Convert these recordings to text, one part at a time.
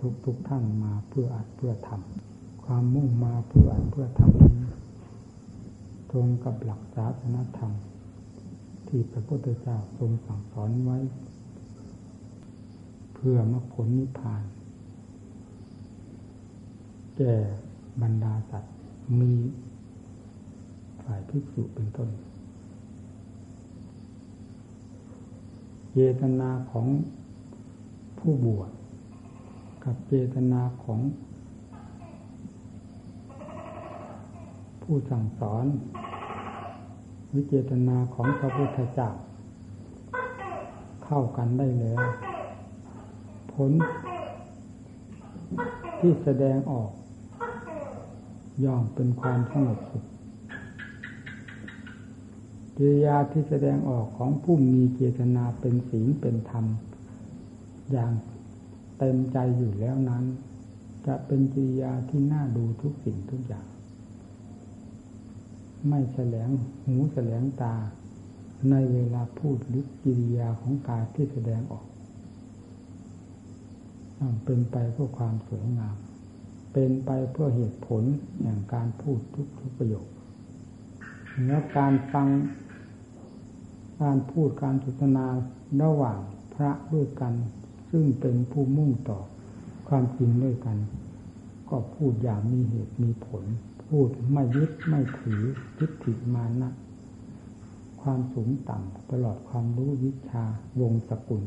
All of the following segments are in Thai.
ทุกทุกท่านมาเพื่ออัดเพื่อทำความมุ่งมาเพื่ออัดเพื่อทำนี้ตรงกับหลักศาสนธรรม ที่พระพุทธเจ้าทรงสั่งสอนไว้ เพื่อมรรคผลนิพพาน แก่บรรดาสัตว์มีฝ่ายภิกษุเป็นต้น เจตนาของผู้บวช กับเจตนาของ ผู้สั่งสอนวิเจตนาของพระพุทธเจ้าเข้ากันได้แล้ว ผล ที่แสดงออก ย่อมเป็นความสงบสุขกิริยาที่แสดงออกของผู้มีเจตนาเป็นศีลเป็นธรรม อย่าง เต็มใจอยู่แล้วนั้น จะเป็นกิริยาที่น่าดูทุกสิ่งทุกอย่าง ไม่แสลงหูแสลงตา ในเวลาพูดหรือกิริยาของกายที่แสดงออก เป็นไปเพื่อความสวยงาม เป็นไปเพื่อเหตุผลอย่างการพูดทุกทุกประโยคแล้วการฟังการพูดการสนทนาระหว่างพระด้วยกัน ซึ่งเป็นผู้มุ่งต่อความจริงด้วยกัน ก็พูดอย่างมีเหตุมีผล พูดไม่ยึดไม่ถือทิฏฐิมานะความสูงต่ำตลอดความรู้วิชาวงสกุล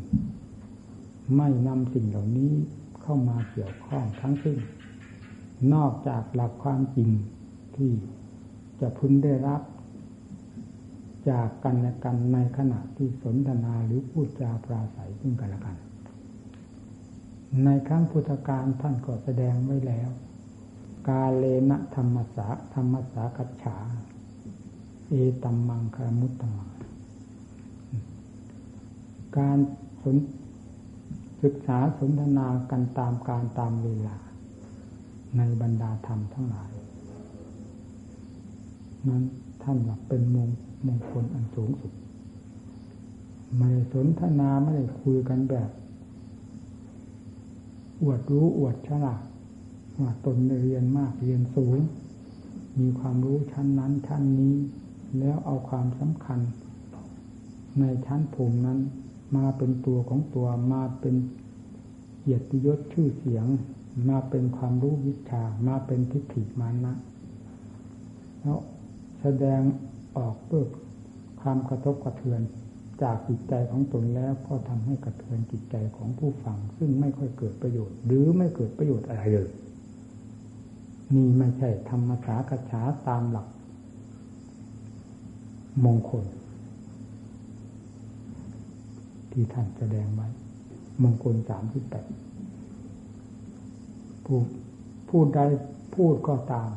ไม่นำสิ่งเหล่านี้เข้ามาเกี่ยวข้องทั้งสิ้น นอกจากหลักความจริงที่จะพึงได้รับ จากกันและกันในขณะที่สนทนาหรือพูดจาปราศัยซึ่งกันและกัน ในครั้งพุทธกาลท่านก็แสดงไว้แล้ว กาเลนะธรรมสาธรรมสากัจฉาเอตัมมังคามุตตมังการสนศึกษาสนทนากันตามการตามเวลา ในบรรดาธรรมทั้งหลาย นั้นท่านหลักเป็นมงมงคลอันสูงสุด ไม่สนทนาไม่ได้คุยกันแบบ อวดรู้อวดฉลาดว่าตนเรียนมากเรียนสูง มีความรู้ชั้นนั้นชั้นนี้ แล้วเอาความสำคัญ ในชั้นภูมินั้น มาเป็นตัวของตัวมาเป็นเกียรติยศชื่อเสียง มาเป็นความรู้วิชามาเป็นทิฏฐิมานะแล้วแสดงออกเพื่อความกระทบกระเทือน จากจิตใจของตนแล้วก็ทำให้กระเทือนจิตใจของผู้ฟัง ซึ่งไม่ค่อยเกิดประโยชน์ หรือไม่เกิดประโยชน์อะไรเลยนี่ไม่ใช่ธรรมสากฉาตามหลัก มงคล ที่ท่านแสดงไว้ มงคลสามที่แปดผู้พูดใดพูดก็ตาม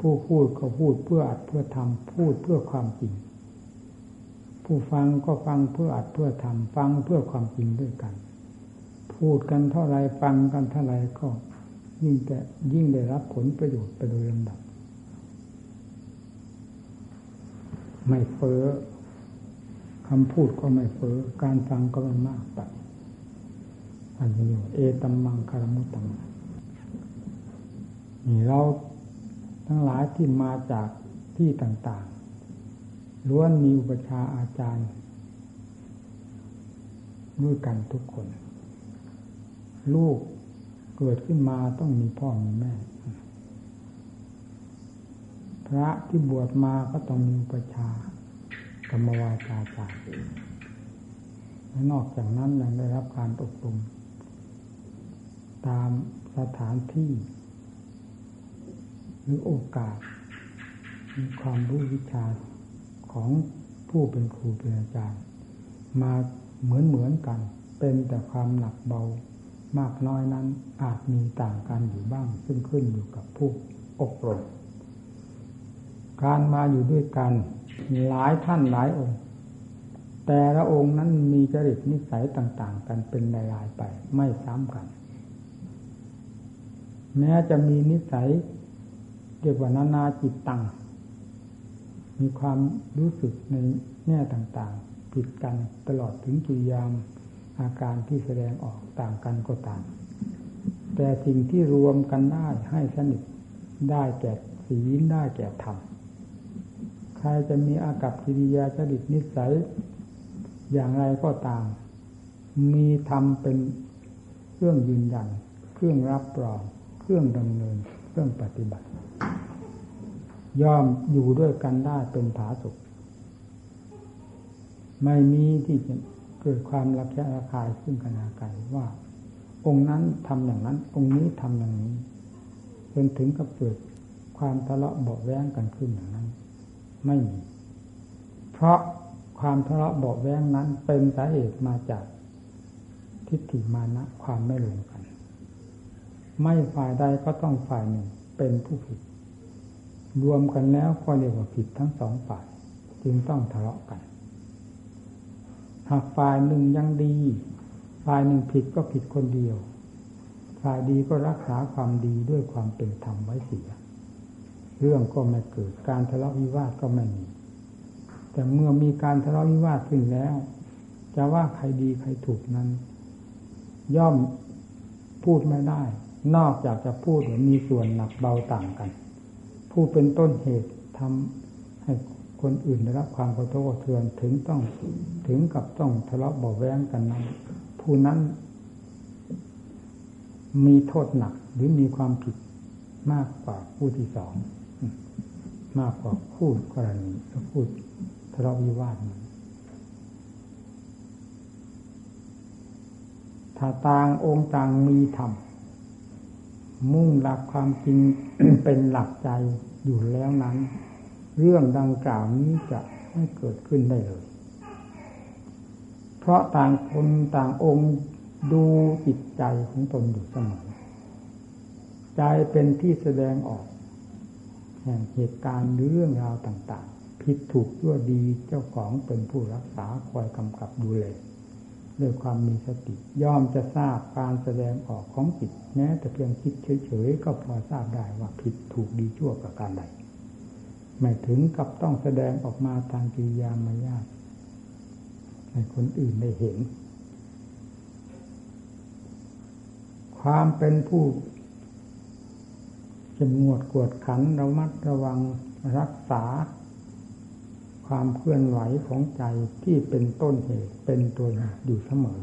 ผู้พูดก็พูดเพื่ออัดเพื่อทำพูดเพื่อความจริง ผู้ฟังก็ฟังเพื่ออัดเพื่อทำฟังเพื่อความจริงด้วยกัน พูดกันเท่าไรฟังกันเท่าไรก็ ยิ่งแต่ยิ่งได้รับผลประโยชน์ไปโดยลำดับ ไม่เฟ้อคำพูดก็ไม่เฟ้อการฟังก็ไม่มากไปอันนี้เอตัมมังคารมุตตัมนี่เราทั้งหลายที่มาจากที่ต่าง ล้วนมีอุปชาอาจารย์ด้วยกันทุกคน ลูกเกิดขึ้นมาต้องมีพ่อมีแม่ พระที่บวชมาก็ต้องมีอุปชากรรมวาจาจารย์และนอกจากนั้นยังได้รับการอบรมตามสถานที่ หรือโอกาส มีความรู้วิชา ของผู้เป็นครูเป็นอาจารย์ มาเหมือนเหมือนกัน เป็นแต่ความหนักเบามากน้อยนั้นอาจมีต่างกันอยู่บ้าง ซึ่งขึ้นอยู่กับผู้อบรมการมาอยู่ด้วยกันหลายท่านหลายองค์ แต่ละองค์นั้นมีจริตนิสัยต่างๆ กันเป็นลายๆไปไม่ซ้ำกัน แม้จะมีนิสัยเรียกว่านานาจิตตัง มีความรู้สึกในแง่ต่างๆ ผิดกันตลอดถึงกิริยามอาการที่แสดงออกต่างกันก็ต่ามแต่สิ่งที่รวมกันได้ให้สนิทได้แก่ศีลได้แก่ธรรมใครจะมีอากับกิริยาจริตนิสัย อย่างไรก็ตาม มีธรรมเป็นเครื่องยืนยัน เครื่องรับรอง เครื่องดำเนิน เครื่องปฏิบัติ ย่อมอยู่ด้วยกันได้เป็นผาสุข ไม่มีที่จะเกิดความรักแค่ระคายขึ้นขนาไกว่า องค์นั้นทำอย่างนั้น องค์นี้ทำอย่างนี้จนถึงกับเกิดความทะเลาะเบาแว้งกันขึ้นอย่างนั้น ไม่มี เพราะความทะเลาะเบาแว้งนั้นเป็นสาเหตุมาจากทิฏฐิมานะความไม่ลงกัน ไม่ฝ่ายใดก็ต้องฝ่ายหนึ่งเป็นผู้ผิด รวมกันแล้วก็เรียกว่าผิดทั้งสองฝ่าย จึงต้องทะเลาะกัน หากฝ่ายหนึ่งยังดี ฝ่ายหนึ่งผิดก็ผิดคนเดียว ฝ่ายดีก็รักษาความดีด้วยความเป็นธรรมไว้เสีย เรื่องก็ไม่เกิดการทะเลาะวิวาทก็ไม่มี แต่เมื่อมีการทะเลาะวิวาทขึ้นแล้ว จะว่าใครดีใครถูกนั้น ย่อมพูดไม่ได้ นอกจากจะพูดมีส่วนหนักเบาต่างกัน ผู้เป็นต้นเหตุทำให้คนอื่นได้รับความกระทบกระเทือนถึงต้องถึงกับต้องทะเลาะเบาแวงกันนั้น ผู้นั้น มีโทษหนักหรือมีความผิดมากกว่าผู้ที่สอง มากกว่าคู่กรณีพูดทะเลาะวิวาทนั้นถ้าต่างองค์ต่างมีธรรม มุ่งหลักความจริงเป็นหลักใจอยู่แล้วนั้น เรื่องดังกล่าวนี้จะไม่เกิดขึ้นได้เลย เพราะต่างคนต่างองค์ดูจิตใจของตนอยู่เสมอใจเป็นที่แสดงออก แห่งเหตุการณ์หรือเรื่องราวต่าง ๆ ผิดถูกชั่วดีเจ้าของเป็นผู้รักษาคอยกำกับดูแล ด้วยความมีสติ ย่อมจะทราบการแสดงออกของจิตแม้แต่เพียงคิดเฉยๆก็พอทราบได้ว่าผิดถูกดีชั่วประการใดไม่ถึงกับต้องแสดงออกมาทางกิริยามายาทให้คนอื่นได้เห็น ความเป็นผู้จะมวดกวดขันระมัดระวังรักษา ความเคลื่อนไหวของใจที่เป็นต้นเหตุเป็นตัวอยู่เสมอ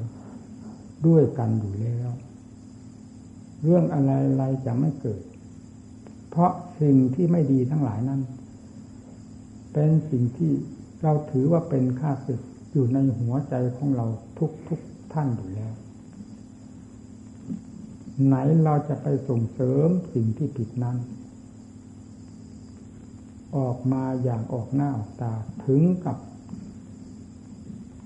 ด้วยกันอยู่แล้ว เรื่องอะไรอะไรจะไม่เกิด เพราะสิ่งที่ไม่ดีทั้งหลายนั้น เป็นสิ่งที่เราถือว่าเป็นค่าศึกอยู่ในหัวใจของเราทุกทุกท่านอยู่แล้ว ไหนเราจะไปส่งเสริมสิ่งที่ผิดนั้น ออกมาอย่างออกหน้าออกตาถึงกับ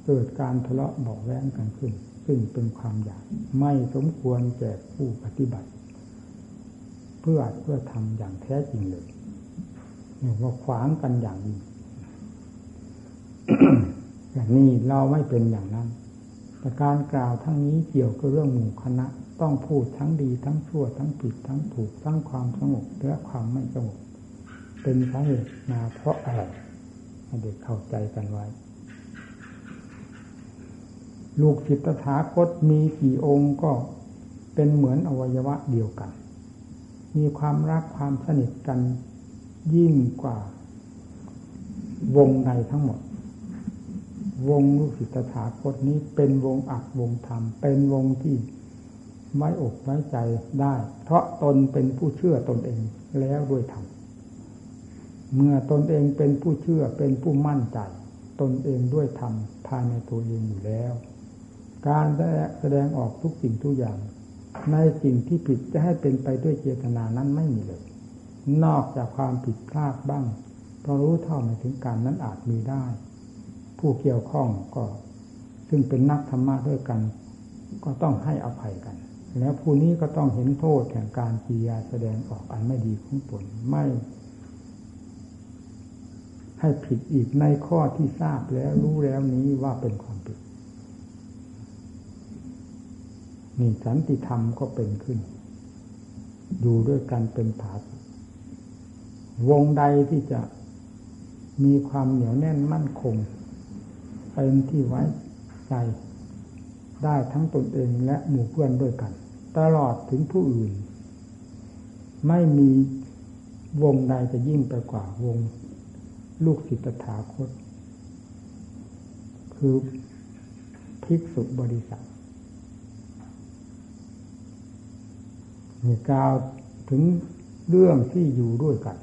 เกิดการทะเลาะบอกแว้งกันขึ้น ซึ่งเป็นความอยากไม่สมควรแก่ผู้ปฏิบัติ เพื่อเพื่อทำอย่างแท้จริงเลยเนี่ยว่าขวางกันอย่างนี้อย่างนี้เราไม่เป็นอย่างนั้น แต่การกล่าวทั้งนี้เกี่ยวกับเรื่องหมู่คณะ ต้องพูดทั้งดีทั้งชั่วทั้งผิดทั้งถูกทั้งความสงบและความไม่สงบ เป็นสาเหตุมาเพราะอะไรให้เด็กเข้าใจกันไว้ ลูกศิษย์ตถาคตมีกี่องค์ก็เป็นเหมือนอวัยวะเดียวกัน มีความรักความสนิทกันยิ่งกว่า วงในทั้งหมด วงลูกศิษย์ตถาคตนี้เป็นวงอักวงธรรม เป็นวงที่ไว้อกไว้ใจได้ เพราะตนเป็นผู้เชื่อตนเองแล้วด้วยธรรม เมื่อตนเองเป็นผู้เชื่อเป็นผู้มั่นใจ ตนเองด้วยธรรมภายในตัวเองอยู่แล้ว การแสดงออกทุกสิ่งทุกอย่าง ในสิ่งที่ผิดจะให้เป็นไปด้วยเจตนานั้นไม่มีเลย นอกจากความผิดพลาดบ้าง เพราะรู้เท่าไม่ถึงการนั้นอาจมีได้ ผู้เกี่ยวข้องก็ ซึ่งเป็นนักธรรมะด้วยกัน ก็ต้องให้อภัยกัน แล้วผู้นี้ก็ต้องเห็นโทษแห่งการกิยาแสดงออกอันไม่ดีของตนไม่ ให้ผิดอีกในข้อที่ทราบแล้วรู้แล้วนี้ว่าเป็นความผิดนี่สันติธรรมก็เป็นขึ้น อยู่ด้วยกันเป็นผาสุวงใดที่จะมีความเหนียวแน่นมั่นคงเป็นที่ไว้ใจได้ทั้งตนเองและหมู่เพื่อนด้วยกัน ตลอดถึงผู้อื่น ไม่มีวงใดจะยิ่งไปกว่าวง ลูกศิษย์ถาคต คือภิกษุบริษัทมีกล่าวถึงเรื่องที่อยู่ด้วยกัน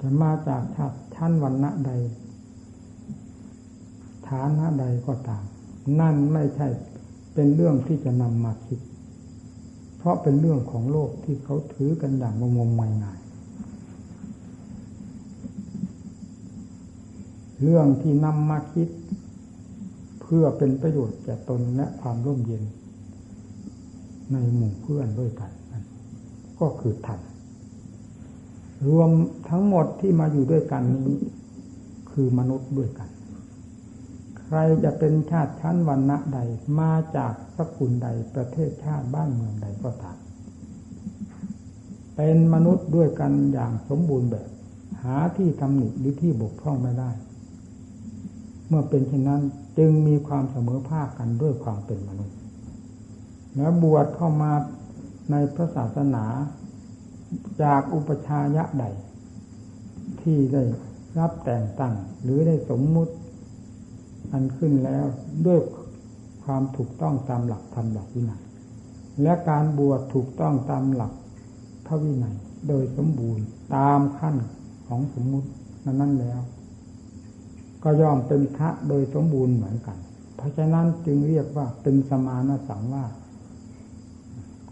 จะมาจากชาติชั้นวันณะใด ฐานะใดก็ตาม นั่นไม่ใช่เป็นเรื่องที่จะนำมาคิด เพราะเป็นเรื่องของโลกที่เขาถือกันอย่างงมงาย เรื่องที่นำมาคิด เพื่อเป็นประโยชน์แก่ตนและความร่มเย็น ในหมู่เพื่อนด้วยกันก็คือธรรมรวมทั้งหมดที่มาอยู่ด้วยกันนี้ คือมนุษย์ด้วยกัน ใครจะเป็นชาติชั้นวันณะใดมาจากสกุลใดประเทศชาติบ้านเมืองใดก็ตามเป็นมนุษย์ด้วยกันอย่างสมบูรณ์แบบ หาที่ตำหนิหรือที่บกพร่องไม่ได้ มื่อเป็นเช่นนั้นจึงมีความเสมอภาคกันด้วยความเป็นมนุษย์ แล้วบวชเข้ามาในพระศาสนาจากอุปชายะใด ที่ได้รับแต่งตั้งหรือได้สมมุติ อันขึ้นแล้วด้วยความถูกต้องตามหลักธรรมหลักวินัยและการบวชถูกต้องตามหลักพระวินัยโดยสมบูรณ์ตามขั้นของสมมุตินั้นแล้ว ก็ย่อมเป็นพระโดยสมบูรณ์เหมือนกัน เพราะฉะนั้นจึงเรียกว่าเป็นสมานสังวาส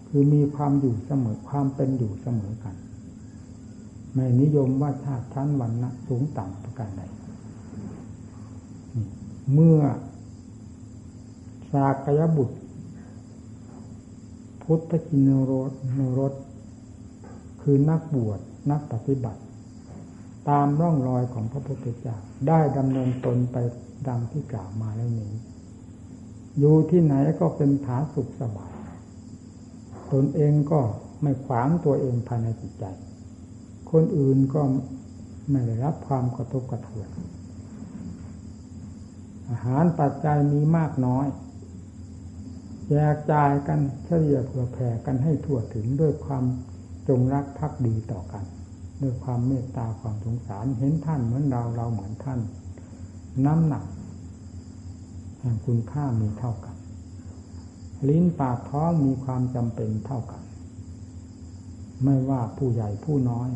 คือมีความอยู่เสมอความเป็นอยู่เสมอกัน ไม่นิยมว่าชาติชั้นวันนะสูงต่ำประการใดเมื่อสากยบุตร พุทธจินโรสโนรสคือนักบวชนักปฏิบัติ ตามร่องรอยของพระพุทธเจ้าได้ดำเนินตนไปดังที่กล่าวมาแล้วนี้ อยู่ที่ไหนก็เป็นผาสุกสบายตนเองก็ไม่ขวางตัวเองภายในจิตใจ คนอื่นก็ไม่ได้รับความกระทบกระเทือนอาหารปัจจัยมีมากน้อยแยกจ่ายกันเฉลี่ยเผื่อแผ่กันให้ทั่วถึงด้วยความจงรักภักดีต่อกัน ด้วยความเมตตาความสงสารเห็นท่านเหมือนเราเราเหมือนท่าน น้ำหนักแห่งคุณค่ามีเท่ากัน ลิ้นปากท้องมีความจำเป็นเท่ากัน ไม่ว่าผู้ใหญ่ผู้น้อย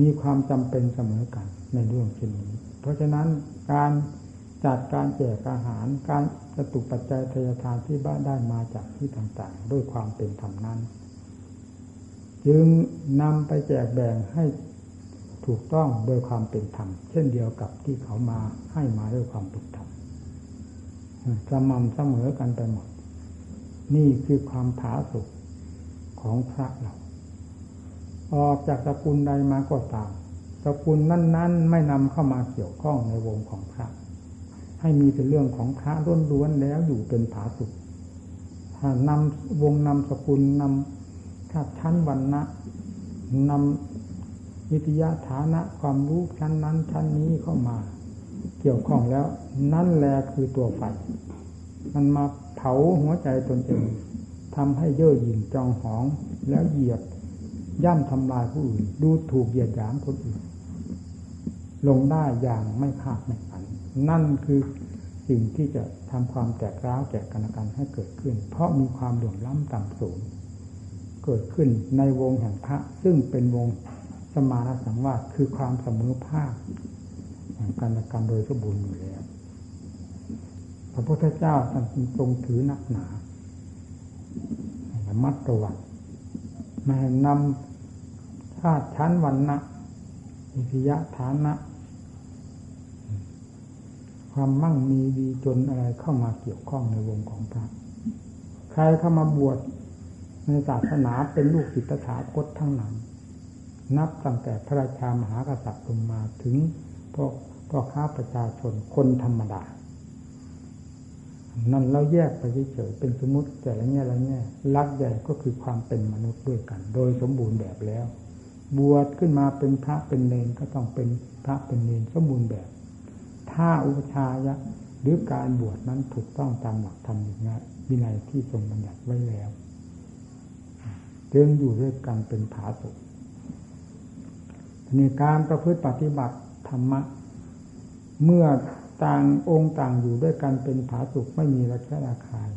มีความจำเป็นเสมอกันในเรื่องเช่นนี้ เพราะฉะนั้นการจัดการแจกอาหารการกระตุกปัจจัยทยทานที่บ้านได้มาจากที่ต่างๆ ด้วยความเป็นธรรมนั้น จึงนำไปแจกแบ่งให้ถูกต้องโดยความเป็นธรรมเช่นเดียวกับที่เขามาให้มาด้วยความเป็นธรรมสม่ำเสมอกันไปหมด นี่คือความผาสุกของพระเรา ออกจากสกุลใดมาก็ตามสกุลนั้น ๆ ไม่นำเข้ามาเกี่ยวข้องในวงของพระ ให้มีแต่เรื่องของพระล้วนๆแล้วอยู่เป็นผาสุกถ้านำวงนำสกุลนำ ถ้าชั้นวันนะนำวิทยาฐานะความรู้ชั้นนั้นชั้นนี้เข้ามา เกี่ยวข้องแล้ว นั่นแหละคือตัวไฟ มันมาเผาหัวใจตนเองทำให้เย่อหยิ่งจองหอง แล้วเหยียดย่ำทำลายผู้อื่น ดูถูกเหยียดหยามคนอื่น ลงได้อย่างไม่คาดไม่ฝัน นั่นคือสิ่งที่จะทำความแตกร้าวแก่กันและกันให้เกิดขึ้น เพราะมีความหลื่อมล้ำต่ำสูง เกิดขึ้นในวงแห่งพระ ซึ่งเป็นวงสมานสังวาสคือความเสมอภาคแห่งการกันโดยสมบูรณ์อยู่แล้วพระพุทธเจ้าท่านทรงถือนักหนาระมัดระวังไม่นำชาติชั้นวันนะอิทยะฐานะ ความมั่งมีดีจนอะไรเข้ามาเกี่ยวข้องในวงของพระ ใครเข้ามาบวช ในศาสนาเป็นลูกศิษย์ถาคตทั้งนั้น นับตั้งแต่พระราชามหากษัตริย์ลงมาถึงพวกพ่อค้าประชาชนคนธรรมดา นั่นเราแยกไปเฉยๆเป็นสมมติแต่ละแง่ละแง่ลักใหญ่ก็คือความเป็นมนุษย์ด้วยกัน โดยสมบูรณ์แบบแล้ว บวชขึ้นมาเป็นพระเป็นเนนก็ต้องเป็นพระเป็นเนนสมบูรณ์แบบ ถ้าอุปชายะหรือการบวชนั้นถูกต้องตามหลักธรรมวินัยที่ทรงบัญญัติไว้แล้ว จึงอยู่ด้วยกันเป็นผาสุกในการประพฤติปฏิบัติธรรมะ เมื่อต่างองค์ต่างอยู่ด้วยกันเป็นผาสุกไม่มีระแคะระคาย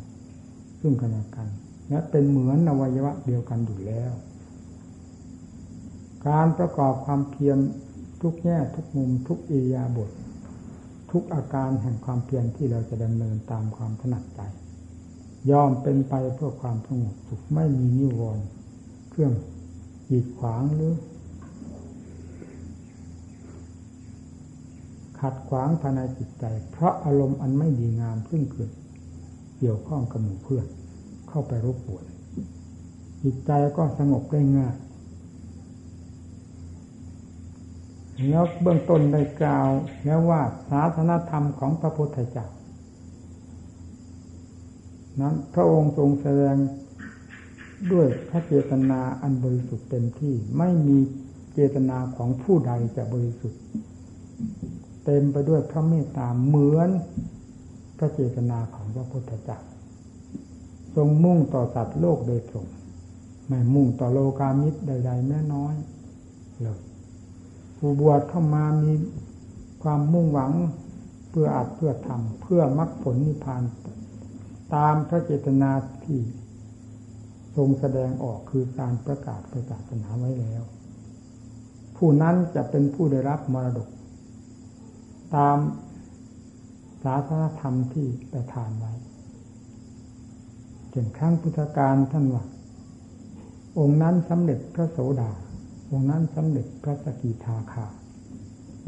ซึ่งกันและกัน และเป็นเหมือนอวัยวะเดียวกันอยู่แล้ว การประกอบความเพียรทุกแง่ทุกมุมทุกอิยาบท ทุกอาการแห่งความเพียรที่เราจะดำเนินตามความถนัดใจยอมเป็นไปเพื่อความสงบสุขไม่มีนิวรณ์ เครื่องหีดขวางหรือ ขัดขวางภายในจิตใจ เพราะอารมณ์อันไม่ดีงามซึ่งเกิดเกี่ยวข้องกับหมู่เพื่อนเข้าไปรบกวนจิตใจก็สงบได้ง่ายแล้วเบื้องต้นได้กล่าวแล้วว่าศาสนธรรมของพระพุทธเจ้านั้นพระองค์ทรงแสดง ด้วยพระเจตนาอันบริสุทธิ์เต็มที่ ไม่มีเจตนาของผู้ใดจะบริสุทธิ์ เต็มไปด้วยพระเมตตาเหมือนพระเจตนาของพระพุทธเจ้าทรงมุ่งต่อสัตว์โลกโดยตรงไม่มุ่งต่อโลกามิตรใด ๆ แม้น้อยเลยผู้บวชเข้ามามีความมุ่งหวังเพื่ออัดเพื่อทำเพื่อมรรคผลนิพพาน ตามพระเจตนาที่ ทรงแสดงออกคือการประกาศประศาสนาไว้แล้ว ผู้นั้นจะเป็นผู้ได้รับมรดก ตามศาสนธรรมที่ประทานไว้จนครั้งพุทธกาลท่านว่าองค์นั้นสำเร็จพระโสดา องค์นั้นสำเร็จพระสกิทาคา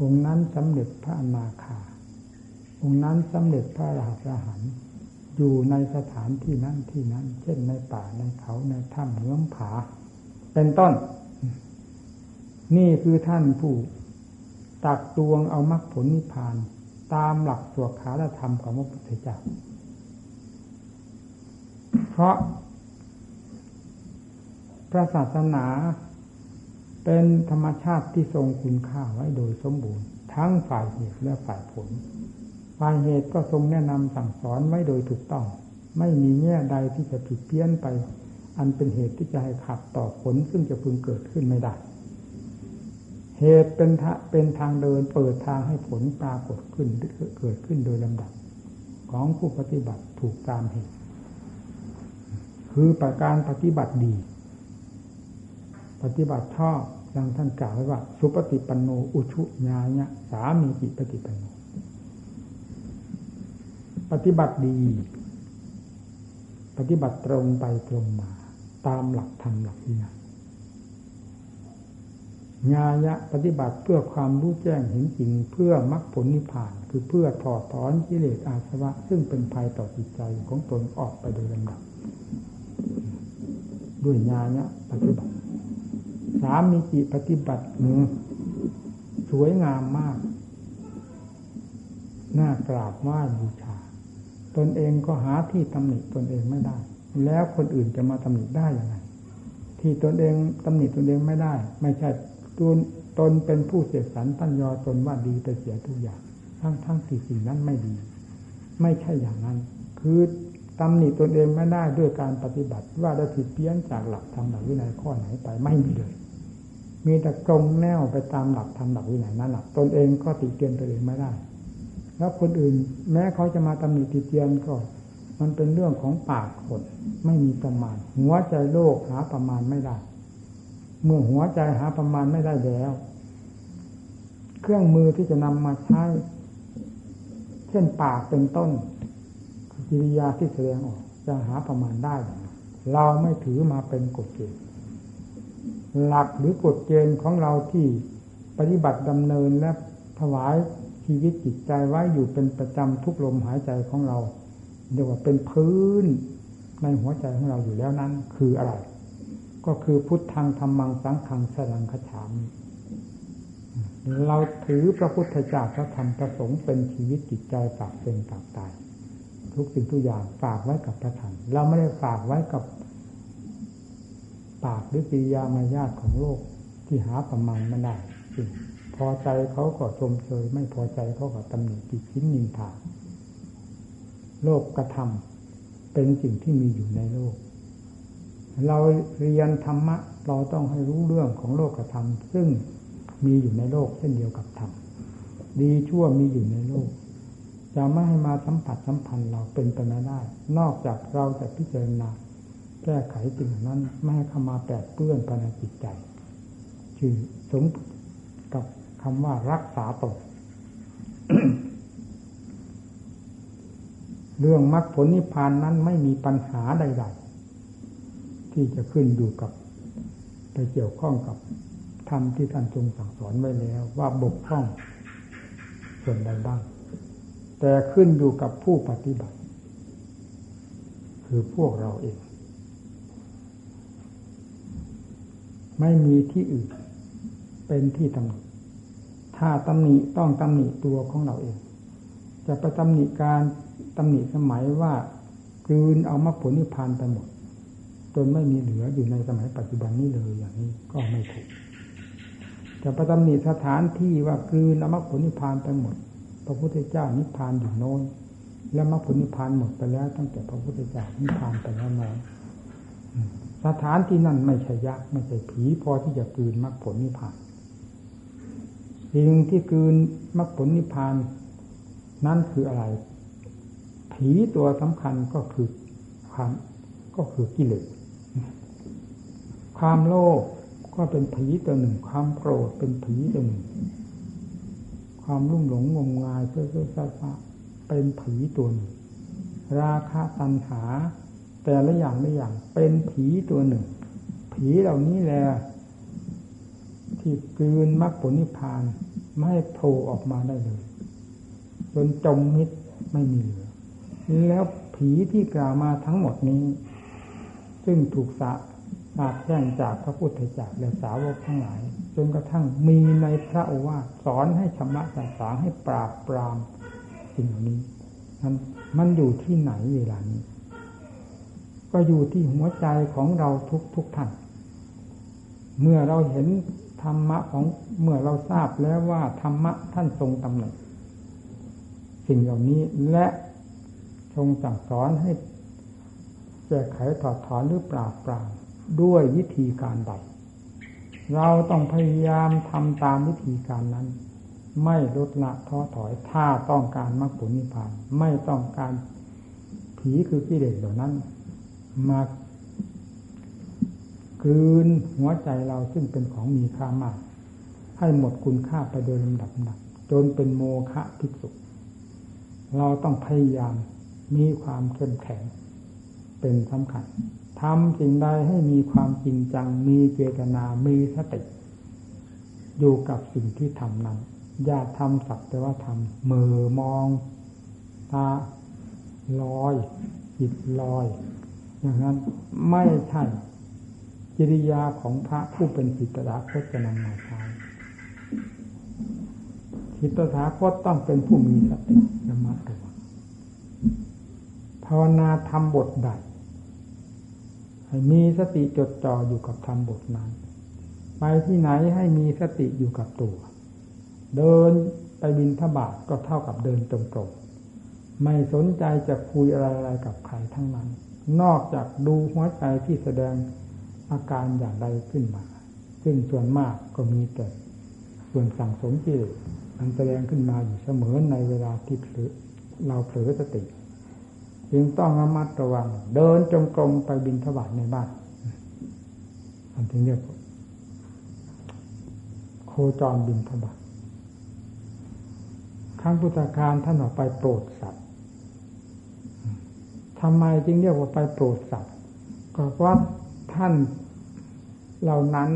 องค์นั้นสำเร็จพระอนาคา องค์นั้นสำเร็จพระอรหันต์ อยู่ในสถานที่นั้นที่นั้น เช่นในป่าในเขาในถ้ำเหื้อมผา เป็นต้น นี่คือท่านผู้ตักตวงเอามรรคผลนิพพาน ตามหลักสวขาธรรมของพระพุทธเจ้าเพราะพระศาสนาเป็นธรรมชาติที่ทรงคุณค่าไว้โดยสมบูรณ์ ทั้งฝ่ายเหตุและฝ่ายผล ฝ่ายเหตุก็ทรงแนะนำสั่งสอนไว้โดยถูกต้อง ไม่มีแง่ใดที่จะผิดเพี้ยนไป อันเป็นเหตุที่จะให้ขัดต่อผลซึ่งจะพึงเกิดขึ้นไม่ได้ เหตุเป็นเป็นทางเดินเปิดทางให้ผลปรากฏขึ้นเกิดขึ้นโดยลำดับ ของผู้ปฏิบัติถูกตามเหตุ คือประการปฏิบัติดี ปฏิบัติชอบดังท่านกล่าวไว้ว่า สุปฏิปันโนอุชุญาญะสามีจิปฏิปันโน ปฏิบัติดี ปฏิบัติตรงไปตรงมา ตามหลักธรรมหลักวินัยญาญะปฏิบัติเพื่อความรู้แจ้งเห็นจริง เพื่อมรรคผลนิพพาน คือเพื่อถอดถอนกิเลสอาสวะ ซึ่งเป็นภัยต่อจิตใจของตนออกไปโดยลำดับ ด้วยญาญะปฏิบัติสามมีจิปฏิบัติหนึ่งสวยงามมาก น่ากราบไหว้บูชา ตนเองก็หาที่ตำหนิตนเองไม่ได้ แล้วคนอื่นจะมาตำหนิได้อยังไงที่ตนเองตำหนิตนเองไม่ได้ ไม่ใช่ตนตนเป็นผู้เสียสันตั้นยอตนว่าดีไปเสียทุกอย่าง ทั้งทั้งที่สิ่งนั้นไม่ดี ไม่ใช่อย่างนั้น คือตำหนิตนเองไม่ได้ด้วยการปฏิบัติ ว่าได้ผิดเพี้ยนจากหลักธรรมหลักวินัยข้อไหนไปไม่มีเลย มีแต่ตรงแนวไปตามหลักธรรมหลักวินัยนั้นหลักตนเองก็ติเตียนตัวเองไม่ได้ แล้วคนอื่น แม้เขาจะมาตำหนิติเตียนก็ มันเป็นเรื่องของปากคนไม่มีประมาณ หัวใจโลกหาประมาณไม่ได้ เมื่อหัวใจหาประมาณไม่ได้แล้ว เครื่องมือที่จะนำมาใช้ เช่นปากเป็นต้นกิริยาที่แสดงออก จะหาประมาณได้ เราไม่ถือมาเป็นกฎเกณฑ์หลักหรือกฎเกณฑ์ของเราที่ปฏิบัติดำเนินและถวาย ชีวิตจิตใจไว้อยู่เป็นประจำทุกลมหายใจของเราเรียกว่าเป็นพื้นในหัวใจของเราอยู่แล้วนั้น คืออะไร ก็คือพุทธังธรรมังสังขังสรังขฉามเราถือพระพุทธเจ้าพระธรรมพระสงฆ์เป็นชีวิตจิตใจฝากเป็นฝากตาย ทุกสิ่งทุกอย่างฝากไว้กับพระธรรมเราไม่ได้ฝากไว้กับ ปากหรือปิยามายาทของโลกที่หาประมาณไม่ได้ พอใจเขาก็ชมเชยไม่พอใจเขาก็ตำหนิติชิ้นนินทาโลกกระทำเป็นสิ่งที่มีอยู่ในโลก เราเรียนธรรมะ เราต้องให้รู้เรื่องของโลกกระทำซึ่งมีอยู่ในโลกเช่นเดียวกับธรรมดีชั่วมีอยู่ในโลก จะไม่ให้มาสัมผัสสัมพันธ์เราเป็นไปไม่ได้ นอกจากเราจะพิจารณาแก้ไขสิ่งนั้นไม่ให้เข้ามาแปดเปื้อนภายในจิตใจคือสม คำว่ารักษาตนเรื่องมรรคผลนิพพานนั้นไม่มีปัญหาใด ๆ ที่จะขึ้นอยู่กับ ไปเกี่ยวข้องกับธรรมที่ท่านทรงสั่งสอนไว้แล้ว ว่าบกพร่องส่วนใดบ้าง แต่ขึ้นอยู่กับผู้ปฏิบัติ คือพวกเราเอง ไม่มีที่อื่นเป็นที่ตำหนิ ถ้าตำหนิต้องตำหนิตัวของเราเอง จะไปตำหนิการตำหนิสมัยว่ากลืนเอามรรคผลนิพพานไปหมดจนไม่มีเหลืออยู่ในสมัยปัจจุบันนี้เลยอย่างนี้ก็ไม่ถูกจะไปตำหนิสถานที่ว่ากลืนเอามรรคผลนิพพานไปหมด พระพุทธเจ้านิพพานอยู่โน้น แล้วมรรคผลนิพพานหมดไปแล้วตั้งแต่พระพุทธเจ้านิพพานไปแล้วน้อยสถานที่นั่นไม่ใช่ยักษ์ไม่ใช่ผีพอที่จะกลืนมรรคผลนิพพาน สิ่งที่กลืนมรรคผลนิพพาน นั่นคืออะไร ผีตัวสำคัญก็คือความก็คือกิเลสความโลภก็เป็นผีตัวหนึ่ง ความโกรธเป็นผีตัวหนึ่ง ความรุ่มหลงงมงายเพื่อเพื่อซาเป็นผีตัวหนึ่ง ราคะตัณหา แต่ละอย่างละอย่างเป็นผีตัวหนึ่ง ผีเหล่านี้แหละ ที่กลืนมรรคผลนิพพานไม่ให้โผล่ออกมาได้เลย จนจมมิดไม่มีเหลือ แล้วผีที่กล่าวมาทั้งหมดนี้ ซึ่งถูกสะอาดแย่งจากพระพุทธเจ้าและสาวกทั้งหลาย จนกระทั่งมีในพระโอวาทสอนให้ชำระสาสางให้ปราบปรามสิ่งนี้มันมันอยู่ที่ไหนเวลานี้ ก็อยู่ที่หัวใจของเราทุกทุกท่าน เมื่อเราเห็น รรมะของเมื่อเราทราบแล้วว่าธรรมะท่านทรงตำหนักสิ่งเหล่านี้และทรงสั่งสอนให้แก้ไขถอดถอนหรือปราบปรามด้วยวิธีการใด เราต้องพยายามทำตามวิธีการนั้น ไม่ลดละท้อถอยถ้าต้องการมรรคผลนิพพาน ไม่ต้องการผีคือกิเลสเหล่านั้น มา คืนหัวใจเราซึ่งเป็นของมีค่ามาก ให้หมดคุณค่าไปโดยลำดับดับจนเป็นโมฆะภิกษุ เราต้องพยายามมีความเข้มแข็งเป็นสำคัญทำสิ่งใดให้มีความจริงจัง มีเจตนา มีสติ อยู่กับสิ่งที่ทำนั้น อย่าทำสักแต่ว่าทำมือมองตาลอยจิตลอย อย่างนั้นไม่ใช่ กิริยาของพระผู้เป็นสิทธาคตจะนำมาใช้สิทธาคตต้องเป็นผู้มีสติระมัดระวังภาวนาทำบทใดให้มีสติจดจ่ออยู่กับทำบทนั้น ไปที่ไหนให้มีสติอยู่กับตัว เดินไปบินทบาทก็เท่ากับเดินตรงๆไม่สนใจจะคุยอะไรๆกับใครทั้งนั้น นอกจากดูหัวใจที่แสดง อาการอย่างใดขึ้นมา ซึ่งส่วนมากก็มีแต่ ส่วนสั่งสมจิตอันแสดงขึ้นมาอยู่เสมอในเวลาที่เราเผลอสติจึงต้องระมัดระวัง เดินจงกรมไปบินทบาทในบ้านอันที่เรียกโคจรบินทบาทครั้งพุทธการท่านออกไปโปรดสัตว์ทำไมจึงเรียกว่าไปโปรดสัตว์ ก็เพราะ ท่าน เหล่านั้น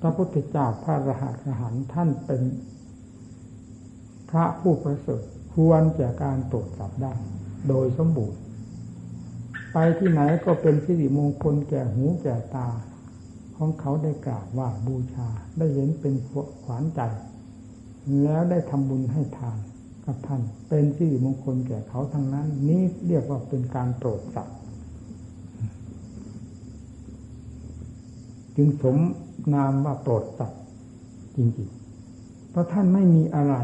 พระพุทธเจ้าพระรหัสหันท่านเป็น พระผู้ประเสริฐควรแกการโปรดสัตว์ได้โดยสมบูรณ์ไปที่ไหนก็เป็นสิริมงคลแก่หูแก่ตา ของเขาได้กราบว่าบูชาได้เห็นเป็นขวานใจ แล้วได้ทำบุญให้ทานกับท่าน เป็นสิริมงคลแก่เขาทั้งนั้น นี้เรียกว่าเป็นการโปรดสัตว์ จึงสมนามว่าโปรดสัตว์จริงๆ เพราะท่านไม่มีอะไร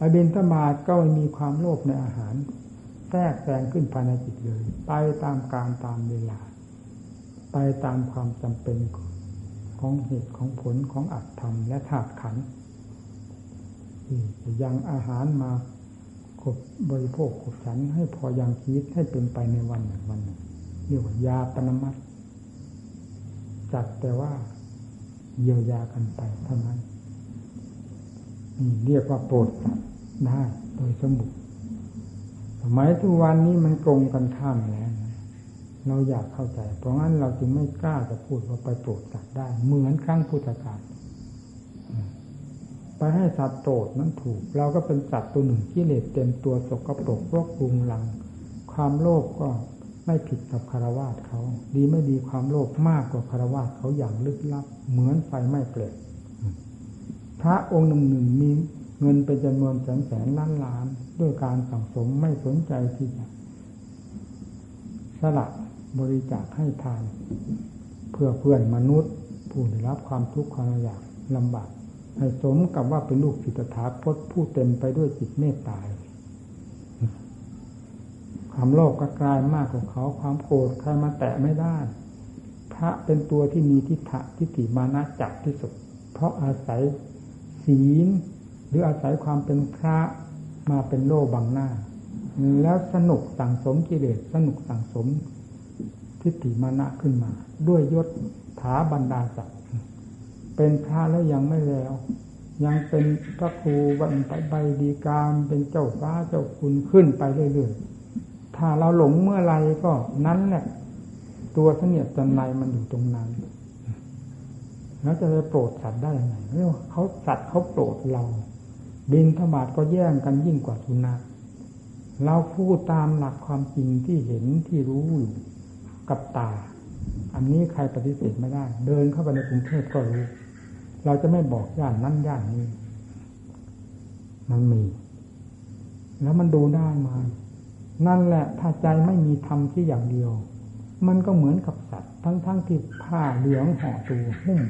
อเบนตบาทก็ไม่มีความโลภในอาหารแทรกแซงขึ้นภายในจิตเลย ไปตามการตามเวลา ไปตามความจำเป็นของเหตุของผลของอัตธรรมและธาตุขันธ์ยังอาหารมาขบบริโภคขบฉันให้พอยังชีวิตให้เป็นไปในวันหนึ่งวันหนึ่งเรียกว่ายาปนมัต จัดแต่ว่าเยียวยากันไปเท่านั้นนี่เรียกว่าโปรดสัตว์ได้โดยสมบูรณ์สมัยทุกวันนี้มันตรงกันข้ามแล้วเราอยากเข้าใจ เพราะงั้นเราจึงไม่กล้าจะพูดว่าไปโปรดสัตว์ได้ เหมือนครั้งพุทธกาลไปให้สัตว์โปรดนั้นถูก เราก็เป็นสัตว์ตัวหนึ่งที่เลสเต็มตัวสกปรกรกรุงลัง ความโลภก็ ไม่ผิดกับคารวาสเขา ดีไม่ดีความโลภมากกว่าคารวาสเขาอย่างลึกลับ เหมือนไฟไม่เปลดพระองค์หนึ่งหนึ่งมีเงินเป็นจำนวนแสนแสนล้านล้าน ด้วยการสั่งสมไม่สนใจที่จะสละบริจาคให้ทาน เพื่อเพื่อนมนุษย์ ผู้ได้รับความทุกข์ความยากลำบากให้สมกับว่าเป็นลูกศิษฐาพจผู้เต็มไปด้วยจิตเมตตา ความโลภก็กลายมากกว่าเขาความโกรธใครมาแตะไม่ได้ พระเป็นตัวที่มีทิฏฐะทิฏฐิมานะจัดที่สุด เพราะอาศัยศีลหรืออาศัยความเป็นพระมาเป็นโล่บังหน้า แล้วสนุกสั่งสมกิเลสสนุกสั่งสมทิฏฐิมานะขึ้นมา ด้วยยศถาบรรดาศักดิ์เป็นพระแล้วยังไม่แล้ว ยังเป็นพระครูวันไปใบดีกามเป็นเจ้าฟ้าเจ้าคุณขึ้นไปเรื่อยๆ ถ้าเราหลงเมื่อไรก็นั้นแหละ ตัวเสนียดจันไรมันอยู่ตรงนั้น แล้วจะไปโปรดสัตว์ได้ยังไงเรียกว่าเขาสัตว์เขาโปรดเรา บินธบาตก็แย่งกันยิ่งกว่าสุนัขเราพูดตามหลักความจริงที่เห็นที่รู้อยู่กับตา อันนี้ใครปฏิเสธไม่ได้ เดินเข้าไปในกรุงเทพก็รู้ เราจะไม่บอกย่านนั้นย่านนี้ มันมี แล้วมันดูได้มา นั่นแหละถ้าใจไม่มีธรรมที่อย่างเดียว มันก็เหมือนกับสัตว์ ทั้งๆทที่ผ้าเหลืองห่อตัวหุ้ม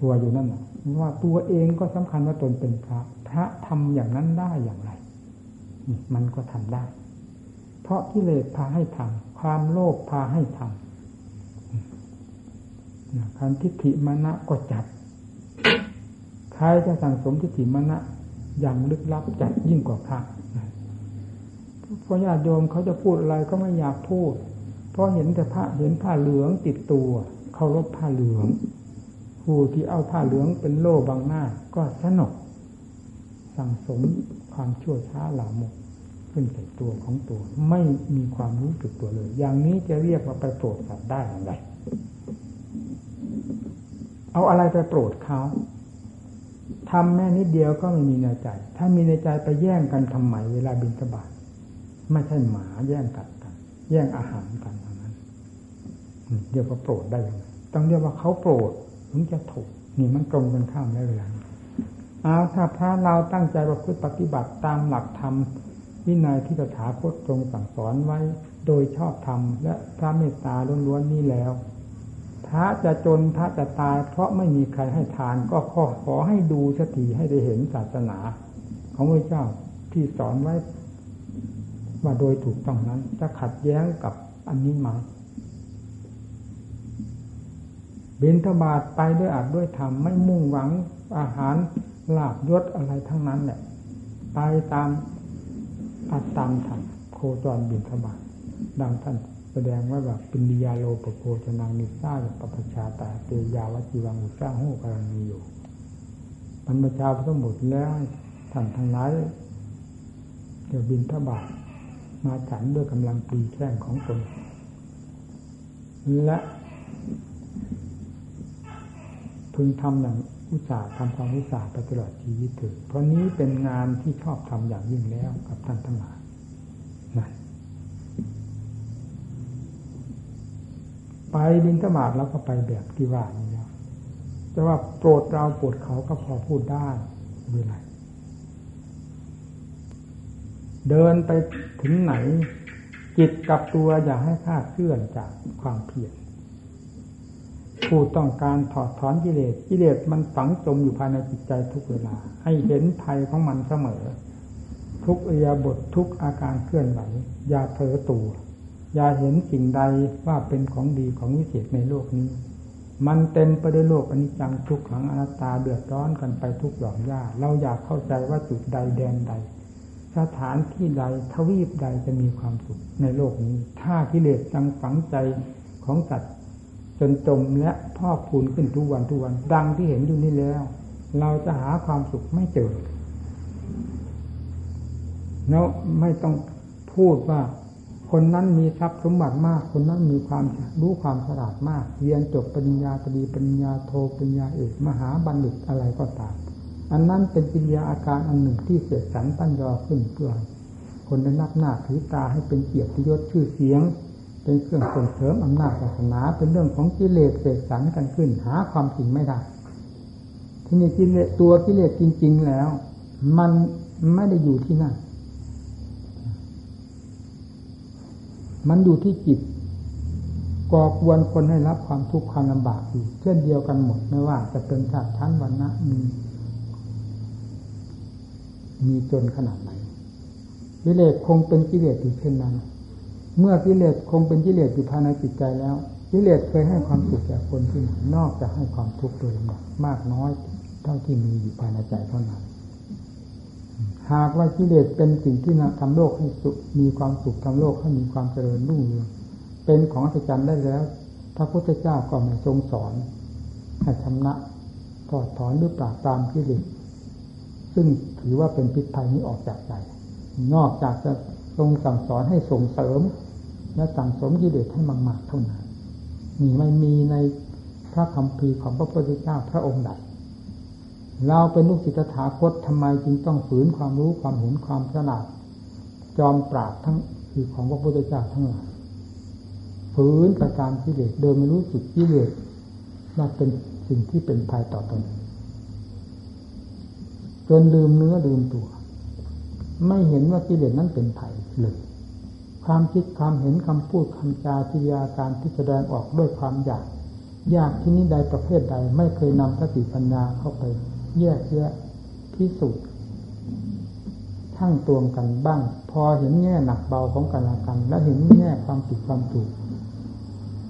ตัวอยู่นั่นนะว่าตัวเองก็สำคัญว่าตนเป็นพระ พระทำอย่างนั้นได้อย่างไร มันก็ทำได้ เพราะกิเลสพาให้ทำความโลภพาให้ทำการทิฏฐิมณะก็จัดใครจะสั่งสมทิฏฐิมณะอย่างลึกลับจัดยิ่งกว่าพระ พอญาติโยมเขาจะพูดอะไรก็ไม่อยากพูด เพราะเห็นแต่ผ้าเห็นผ้าเหลืองติดตัวเคารพผ้าเหลืองผู้ที่เอาผ้าเหลืองเป็นโล่บังหน้า ก็สนุกสั่งสมความชั่วช้าหลามกขึ้นใส่ตัวของตัว ไม่มีความรู้สึกตัวเลย อย่างนี้จะเรียกว่าไปโปรดสัตว์ได้อย่างไรเอาอะไรไปโปรดเขาทำแม่นิดเดียวก็ไม่มีในใจ ถ้ามีในใจไปแย่งกันทำไมเวลาบินสบาย ไม่ใช่หมาแย่งกัดกัน แย่งอาหารกันเท่านั้นเรียกว่าโปรดได้ยังไงต้องเรียกว่าเขาโปรดถึงจะถูก นี่มันตรงกันข้ามได้เวลาเอาถ้าพระเราตั้งใจประพฤติปฏิบัติตามหลักธรรมวินัยที่ตถาคตทรงสั่งสอนไว้ โดยชอบธรรมและพระเมตตาล้วนๆนี้แล้ว พระจะจนพระจะตาย เพราะไม่มีใครให้ทานก็ขอขอให้ดูสติให้ได้เห็นศาสนา ของพระเจ้าที่สอนไว้ ว่าโดยถูกต้องนั้น จะขัดแย้งกับอันนี้ไหมบินทบาทไปด้วยอาจด้วยธรรมไม่มุ่งหวังอาหารลาบยศอะไรทั้งนั้นแหละไปตามอัตตามธรรมโคจรบินทบาทดังท่านแสดงว่าแบบปินยาโลปโคจนังนิซ่าอย่างปปชาตาเตยาวจีวังอุสร้างหูกำลังมีอยู่บรรพชาพระสมุทแล้วท่านทั้งหลายเดี๋ยวบินทบาท มาฉันด้วยกำลังปีแข้งของตนและพึงทำอย่างอุตสาห์ทำความอุตสาห์ไปตลอดชีวิตถึงเพราะนี้เป็นงานที่ชอบทำอย่างยิ่งแล้วกับท่านทั้งหลายนะไปบินธบาตแล้วก็ไปแบบที่ว่านี้แล้วจะว่าโปรดเราโปรดเขาก็พอพูดได้เวลา เดินไปถึงไหน จิตกับตัวอย่าให้คาดเคลื่อนจากความเพียรผู้ต้องการถอดถอนกิเลสกิเลสมันฝังจมอยู่ภายในจิตใจทุกเวลา ให้เห็นภัยของมันเสมอ ทุกอริยบททุกอาการเคลื่อนไหวอย่าเผลอตัวอย่าเห็นสิ่งใดว่าเป็นของดีของวิเศษในโลกนี้ มันเต็มไปด้วยโลกอนิจจังทุกขังอนัตตาเดือดร้อนกันไปทุกหย่อมย่าเราอยากเข้าใจว่าจุดใดแดนใด สถานที่ใดทวีปใดจะมีความสุขในโลกนี้ ถ้ากิเลสจังฝังใจของสัตว์จนจมและพอกพูนขึ้นทุกวันทุกวัน ดังที่เห็นอยู่นี่แล้ว เราจะหาความสุขไม่เจอแล้วไม่ต้องพูดว่า คนนั้นมีทรัพย์สมบัติมาก คนนั้นมีความรู้ความฉลาดมากเรียนจบปริญญาตรีปริญญาโทปริญญาเอกมหาบัณฑิตอะไรก็ตาม อันนั้นเป็นปิญญาอาการอันหนึ่งที่เสียสันตั้นยอขึ้นเพื่อคนได้นับหน้าถือตาให้เป็นเกียรติยศชื่อเสียง เป็นเครื่องส่งเสริมอำนาจศาสนา เป็นเรื่องของกิเลสเสกสรรกันขึ้น หาความจริงไม่ได้ ที่นี่กิเลสตัวกิเลสจริง ๆแล้ว มันไม่ได้อยู่ที่นั่น มันอยู่ที่จิตก่อกวนคนให้รับความทุกข์ความลำบากอยู่เช่นเดียวกันหมดไม่ว่าจะเป็นชาติชั้นวันนะมี มีจนขนาดไหนกิเลสคงเป็นกิเลสอยู่เช่นนั้น เมื่อกิเลสคงเป็นกิเลสอยู่ภายในจิตใจแล้วกิเลสเคยให้ความสุขแก่คนที่ไหนนอกจากให้ความทุกข์โดยลำดับมากน้อยเท่าที่มีอยู่ภายในใจเท่านั้น หากว่ากิเลสเป็นสิ่งที่ทำโลกให้สุขมีความสุขทำโลกให้มีความเจริญรุ่งเรืองเป็นของอัศจรรย์ได้แล้วพระพุทธเจ้าก็ไม่ทรงสอนให้ชำนะถอดถอนหรือปราบตามกิเลส ซึ่งถือว่าเป็นพิษภัยนี้ออกจากใจ นอกจากจะทรงสั่งสอนให้ส่งเสริม และสั่งสมกิเลสให้มากๆเท่านั้นนี่ไม่มีในพระคำพีของพระพุทธเจ้าพระองค์ใดเราเป็นลูกศิษย์ถาคตทำไมจึงต้องฝืนความรู้ความเห็นความฉลาด จอมปราบทั้งคือของพระพุทธเจ้าทั้งหลายฝืนประการกิเลสโดยไม่รู้สึกกิเลสว่าเป็นสิ่งที่เป็นภัยต่อตนจ นลืมเนื้อลืมตัว ไม่เห็นว่ากิเลสนั้นเป็นภัยเลยความคิดความเห็นคำพูดคำจาทิยาการที่แสดงออกด้วยความอยากอยากที่นี้ใดประเภทใด ไม่เคยนำสติปัญญาเข้าไป แยกแยะพิสูจน์ทั้งตวงกันบ้าง พอเห็นแง่หนักเบาของกันและกัน แล้วเห็นแง่ความผิดความถูก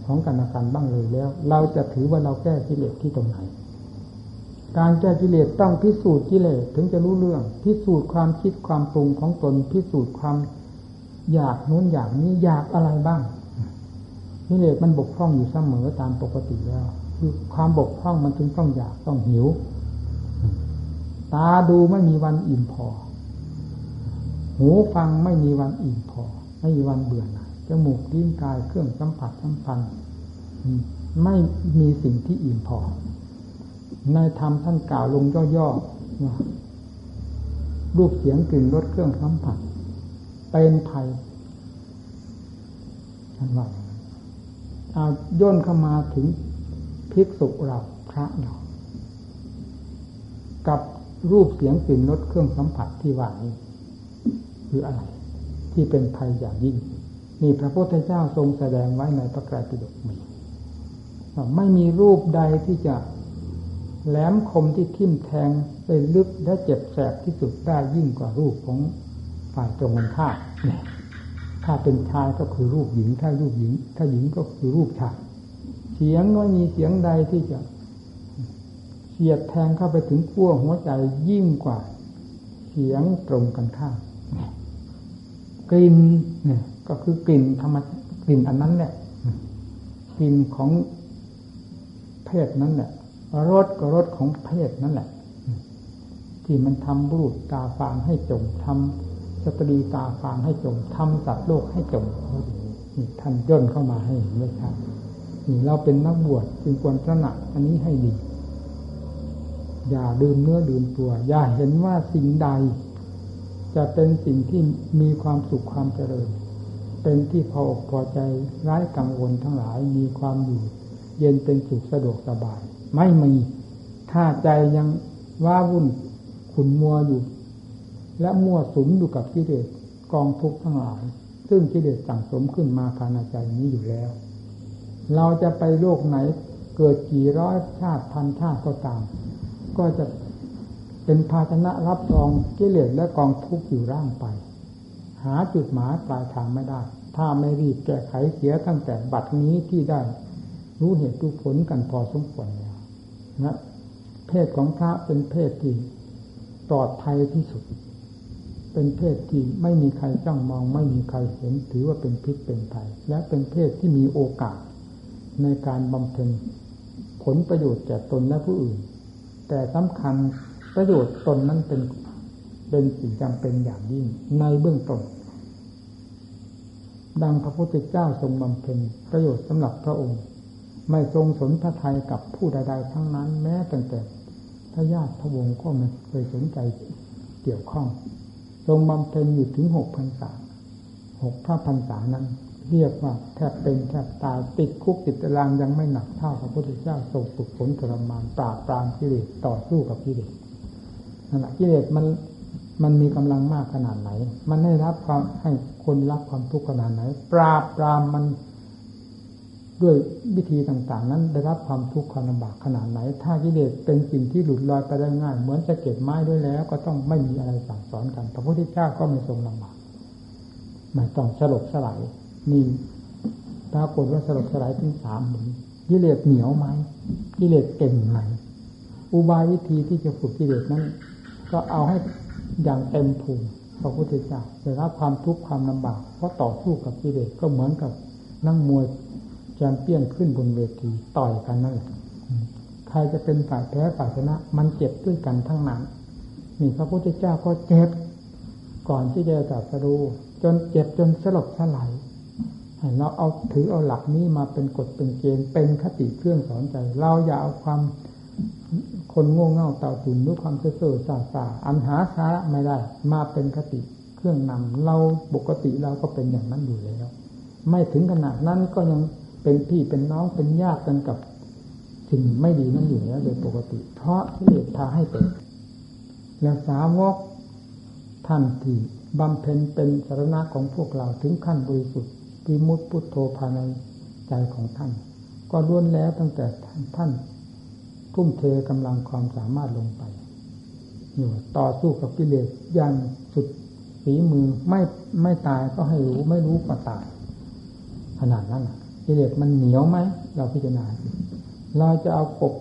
ของกันและกันบ้างเลยแล้ว เราจะถือว่าเราแก้กิเลสที่ตรงไหน การแก้กิเลสต้องพิสูจน์กิเลสถึงจะรู้เรื่อง พิสูจน์ความคิดความปรุงของตน พิสูจน์ความอยากนู้นอยากนี้อยากอะไรบ้างกิเลสมันบกพร่องอยู่เสมอตามปกติแล้วคือความบกพร่องมันจึงต้องอยากต้องหิว ตาดูไม่มีวันอิ่มพอ หูฟังไม่มีวันอิ่มพอ ไม่มีวันเบื่อหน่ายจมูกลิ้นกายเครื่องสัมผัสสัมพันธ์ไม่มีสิ่งที่อิ่มพอ ในธรรมท่านกล่าวลงย่อๆว่ารูปเสียงกลิ่นรสเครื่องสัมผัสเป็นภัยท่านว่าเอาย่นเข้ามาถึงภิกษุเราพระเรากับรูปเสียงกลิ่นรสเครื่องสัมผัสที่ว่านี้คืออะไร ที่เป็นภัยอย่างยิ่งมีพระพุทธเจ้าทรงแสดงไว้ในพระไตรปิฎกมีไม่มีรูปใดที่จะ แหลมคมที่ทิ่มแทงได้ลึกและเจ็บแสบที่สุดได้ยิ่งกว่ารูปของฝ่ายตรงกันข้ามเนี่ยถ้าเป็นชายก็คือรูปหญิง ถ้ารูปหญิง ถ้าหญิงก็คือรูปชายเสียงไม่มีเสียงใดที่จะเสียดแทงเข้าไปถึงขั้วหัวใจยิ่งกว่า เสียงตรงกันข้ามกลิ่นเนี่ยก็คือกลิ่นธรรมกลิ่นอันนั้นแหละกลิ่นของเพศนั้นแหละ รสก็รสของเพศนั่นแหละ ที่มันทำบุรุษตาฟางให้จมทำสตรีตาฟางให้จมทำสัตว์โลกให้จมนี่ท่านย่นเข้ามาให้เห็นเลยครับนี่เราเป็นนักบวชจึงควรตระหนักอันนี้ให้ดี อย่าดื่มเนื้อดื่มตัว อย่าเห็นว่าสิ่งใด จะเป็นสิ่งที่มีความสุขความเจริญ เป็นที่พออกพอใจร้ายกังวลทั้งหลายมีความอยู่ เย็นเป็นสุขสะดวกสบาย ไม่มีถ้าใจยังว้าวุ่นขุนมัวอยู่ และมั่วสุมอยู่กับกิเลสกองทุกข์ทั้งหลาย ซึ่งกิเลสสั่งสมขึ้นมาภายในใจนี้อยู่แล้ว เราจะไปโลกไหนเกิดกี่ร้อยชาติพันชาติก็ตาม ก็จะเป็นภาชนะรับรองกิเลสและกองทุกข์อยู่ร่างไป หาจุดหมายปลายทางไม่ได้ ถ้าไม่รีบแก้ไขเสียตั้งแต่บัดนี้ที่ได้ รู้เหตุรู้ผลกันพอสมควรแล้วนะเพศของพระเป็นเพศที่ปลอดภัยที่สุด เป็นเพศที่ไม่มีใครจ้องมอง ไม่มีใครเห็นถือว่าเป็นพิษเป็นภัย และเป็นเพศที่มีโอกาสในการบำเพ็ญผลประโยชน์แก่ตนและผู้อื่น แต่สำคัญประโยชน์ตนนั้นเป็นเป็นสิ่งจำเป็นอย่างยิ่งในเบื้องต้นดังพระพุทธเจ้าทรงบำเพ็ญประโยชน์สำหรับพระองค์ ไม่ทรงสนพระทัยกับผู้ใด ๆ ทั้งนั้น แม้แต่แต่พระญาติพระวงศ์ก็ไม่เคยสนใจเกี่ยวข้อง ทรงบำเพ็ญอยู่ถึงหกพันษาหกพระพันษานั้น เรียกว่าแทบเป็นแทบตายติดคุกติดตารางยังไม่หนักเท่าพระพุทธเจ้าทรงฝึกฝนทรมานปราบปรามกิเลสต่อสู้กับกิเลสนั่นแหละกิเลสมันมันมีกำลังมากขนาดไหน มันให้รับความให้คนรับความทุกข์ขนาดไหน ปราบปรามมัน ด้วยวิธีต่างๆ นั้นได้รับความทุกข์ความลำบากขนาดไหน ถ้ากิเลสเป็นสิ่งที่หลุดลอยไปได้ง่าย เหมือนจะเก็บไม้ด้วยแล้ว ก็ต้องไม่มีอะไรสั่งสอนกัน พระพุทธเจ้าก็ไม่ทรงลำบากไม่ต้องสลบสลายนี่ปรากฏว่าสลบสลายถึงสามหมุนกิเลสเหนียวไหมกิเลสเก่งไหมอุบายวิธีที่จะฝึกกิเลสนั้น ก็เอาให้อย่างเต็มภูมิพระพุทธเจ้าได้รับความทุกข์ความลำบากเพราะต่อสู้กับกิเลสก็เหมือนกับนั่งมวย มเปี้ยนขึ้นบนเวทีต่อยกันนั่นแหละใครจะเป็นฝ่ายแพ้ฝ่ายชนะ มันเจ็บด้วยกันทั้งนั้นนี่พระพุทธเจ้าก็เจ็บก่อนที่จะตรัสรู้จนเจ็บจนสลบสลายเราเอาถือเอาหลักนี้มาเป็นกฎเป็นเกณฑ์เป็นคติเครื่องสอนใจ เราอย่าเอาความคนโง่เง่าเต่าตุ่นด้วยความเสื่อซาซาอันหาสาระไม่ได้ มาเป็นคติเครื่องนำเราปกติเราก็เป็นอย่างนั้นอยู่แล้ว ไม่ถึงขนาดนั้นก็ยัง เป็นพี่เป็นน้องเป็นญาติกันกับสิ่งไม่ดีนั่นอยู่แล้วโดยปกติ เพราะที่เลสพาให้เป็นแล้วสาวกท่านที่บำเพ็ญเป็นสารณะของพวกเราถึงขั้นบริสุทธิ์วิมุตติพุทโธภายในใจของท่าน ก็ล้วนแล้วตั้งแต่ท่านทุ่มเทกำลังความสามารถลงไปอยู่ต่อสู้กับกิเลสย่างสุดฝีมือไม่ไม่ตายก็ให้รู้ไม่รู้ก็ตาย ขนาดนั้น กิเลสมันเหนียวไหมเราพิจารณาเราจะเอากบ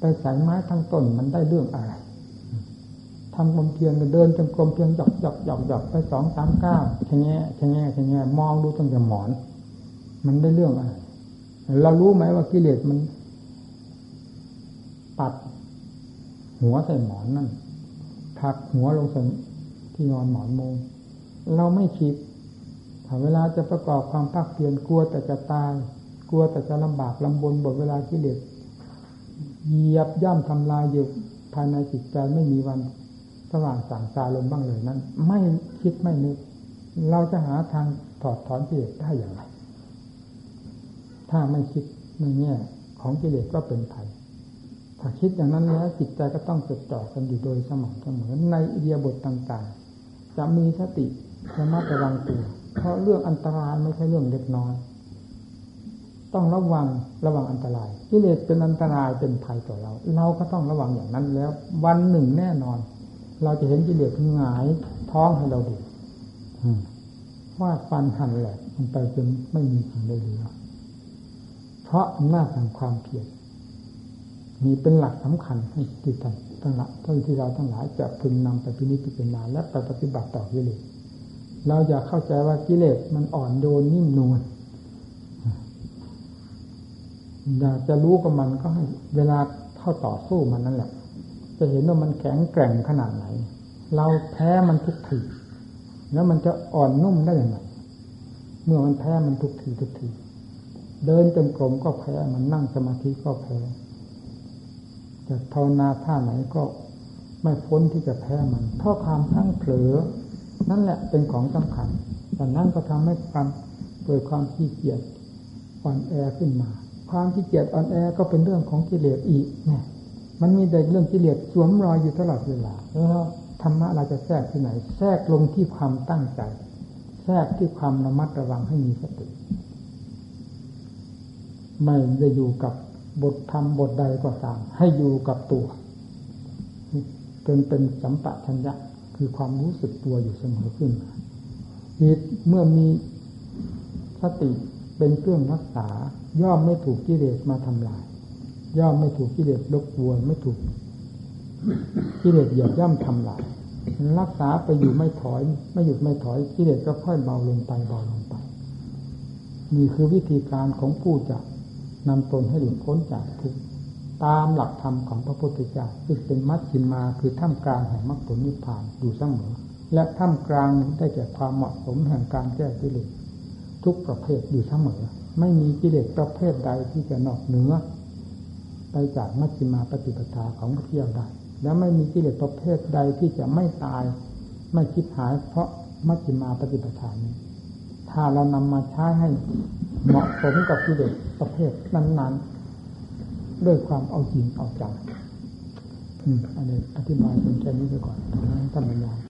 ไปใส่ไม้ทั้งต้นมันได้เรื่องอะไรทำกลมเพียงเดินจงกรมเพียงหยอกหยอกหยอกหยอกไปสองสามเก้าชะแง่ชะแง่ชะแง่มองดูตั้งแต่หมอน มันได้เรื่องอะไรเรารู้ไหมว่ากิเลสมัน ปัด หัวใส่หมอนนั่นผักหัวลงใส่ที่นอนหมอนมุงเราไม่คิด เวลาจะประกอบความภาคเพียรกลัวแต่จะตาย กลัวแต่จะลำบากลำบนบทเวลากิเลสเหยียบย่ำทำลายอยู่ภายในจิตใจไม่มีวันสว่างสางตาลงบ้างเลยนั้น ไม่คิดไม่นึก เราจะหาทางถอดถอนกิเลสได้อย่างไร ถ้าไม่คิดในแง่ของกิเลสก็เป็นภัยถ้าคิดอย่างนั้นแล้วจิตใจก็ต้องจดจ่อกันอยู่โดยสม่ำเสมอในอิเดียบทต่างๆ จะมีสติระมัดระวังตัว เพราะเรื่องอันตรายไม่ใช่เรื่องเล็กน้อย ต้องระวังระวังอันตรายกิเลสเป็นอันตรายเป็นภัยต่อเรา เราก็ต้องระวังอย่างนั้นแล้ว วันหนึ่งแน่นอน เราจะเห็นกิเลสหงายท้องให้เราดูว่าฟันหันแหลกมันไปจนไม่มีสิ่งใดเหลือเพราะอำนาจแห่งความเพียรมีเป็นหลักสำคัญให้ที่ท่านทั้งหลายท่านที่เราทั้งหลายจะพึงนำไปพินิจพิจารณาและไปปฏิบัติต่อกิเลส เราอย่าเข้าใจว่ากิเลสมันอ่อนโยนนิ่มนวลอยากจะรู้กับมันก็ให้เวลาเข้าต่อสู้มันนั่นแหละ จะเห็นว่ามันแข็งแกร่งขนาดไหน เราแพ้มันทุกทีแล้วมันจะอ่อนนุ่มได้อย่างไรเมื่อมันแพ้มันทุกทีทุกที เดินจนกลมก็แพ้มันนั่งสมาธิก็แพ้จะภาวนาท่าไหนก็ไม่พ้นที่จะแพ้มัน เพราะความทั้งเผลอ นั่นแหละเป็นของสำคัญแต่นั้นก็ทำให้ความเกิดความขี้เกียจอ่อนแอขึ้นมา ความขี้เกียจอ่อนแอก็เป็นเรื่องของกิเลสอีกเนี่ยมันมีแต่เรื่องกิเลสสวมรอยอยู่ตลอดเวลาแล้วธรรมะเราจะแทรกที่ไหน แทรกลงที่ความตั้งใจ แทรกที่ความระมัดระวังให้มีสติ ไม่ได้อยู่กับบทธรรมบทใดก็ตาม ให้อยู่กับตัวจนเป็นสัมปะชัญญะ คือความรู้สึกตัวอยู่เสมอขึ้นจิตเมื่อมีสติเป็นเครื่องรักษา ย่อมไม่ถูกกิเลสมาทำลาย ย่อมไม่ถูกกิเลสรบกวนไม่ถูกกิเลสเหยียบย่ำทำลาย รักษาไปอยู่ไม่ถอย ไม่หยุดไม่ถอยกิเลสก็ค่อยเบาลงไปเบาลงไปนี่คือวิธีการของผู้จะนำตนให้หลุดพ้นจากทุกข์ ตามหลักธรรมของพระพุทธเจ้าซึ่งเป็นมัชฌิมาคือท่ามกลางแห่งมรรคผลนิพพานอยู่เสมอและท่ามกลางได้แก่ความเหมาะสมแห่งการแก้กิเลสทุกประเภทอยู่เสมอ ไม่มีกิเลสประเภทใดที่จะนอกเหนือไปจากมัชฌิมาปฏิปทาของพระเที่ยวได้ และไม่มีกิเลสประเภทใดที่จะไม่ตาย ไม่คิดหายเพราะมัชฌิมาปฏิปทานี้ ถ้าเรานำมาใช้ให้เหมาะสมกับกิเลสประเภทนั้นๆ ด้วยความเอาจริงเอาจังอืมอันนี้อธิบายเป็นแค่นี้ไปก่อนท่านบรรยาย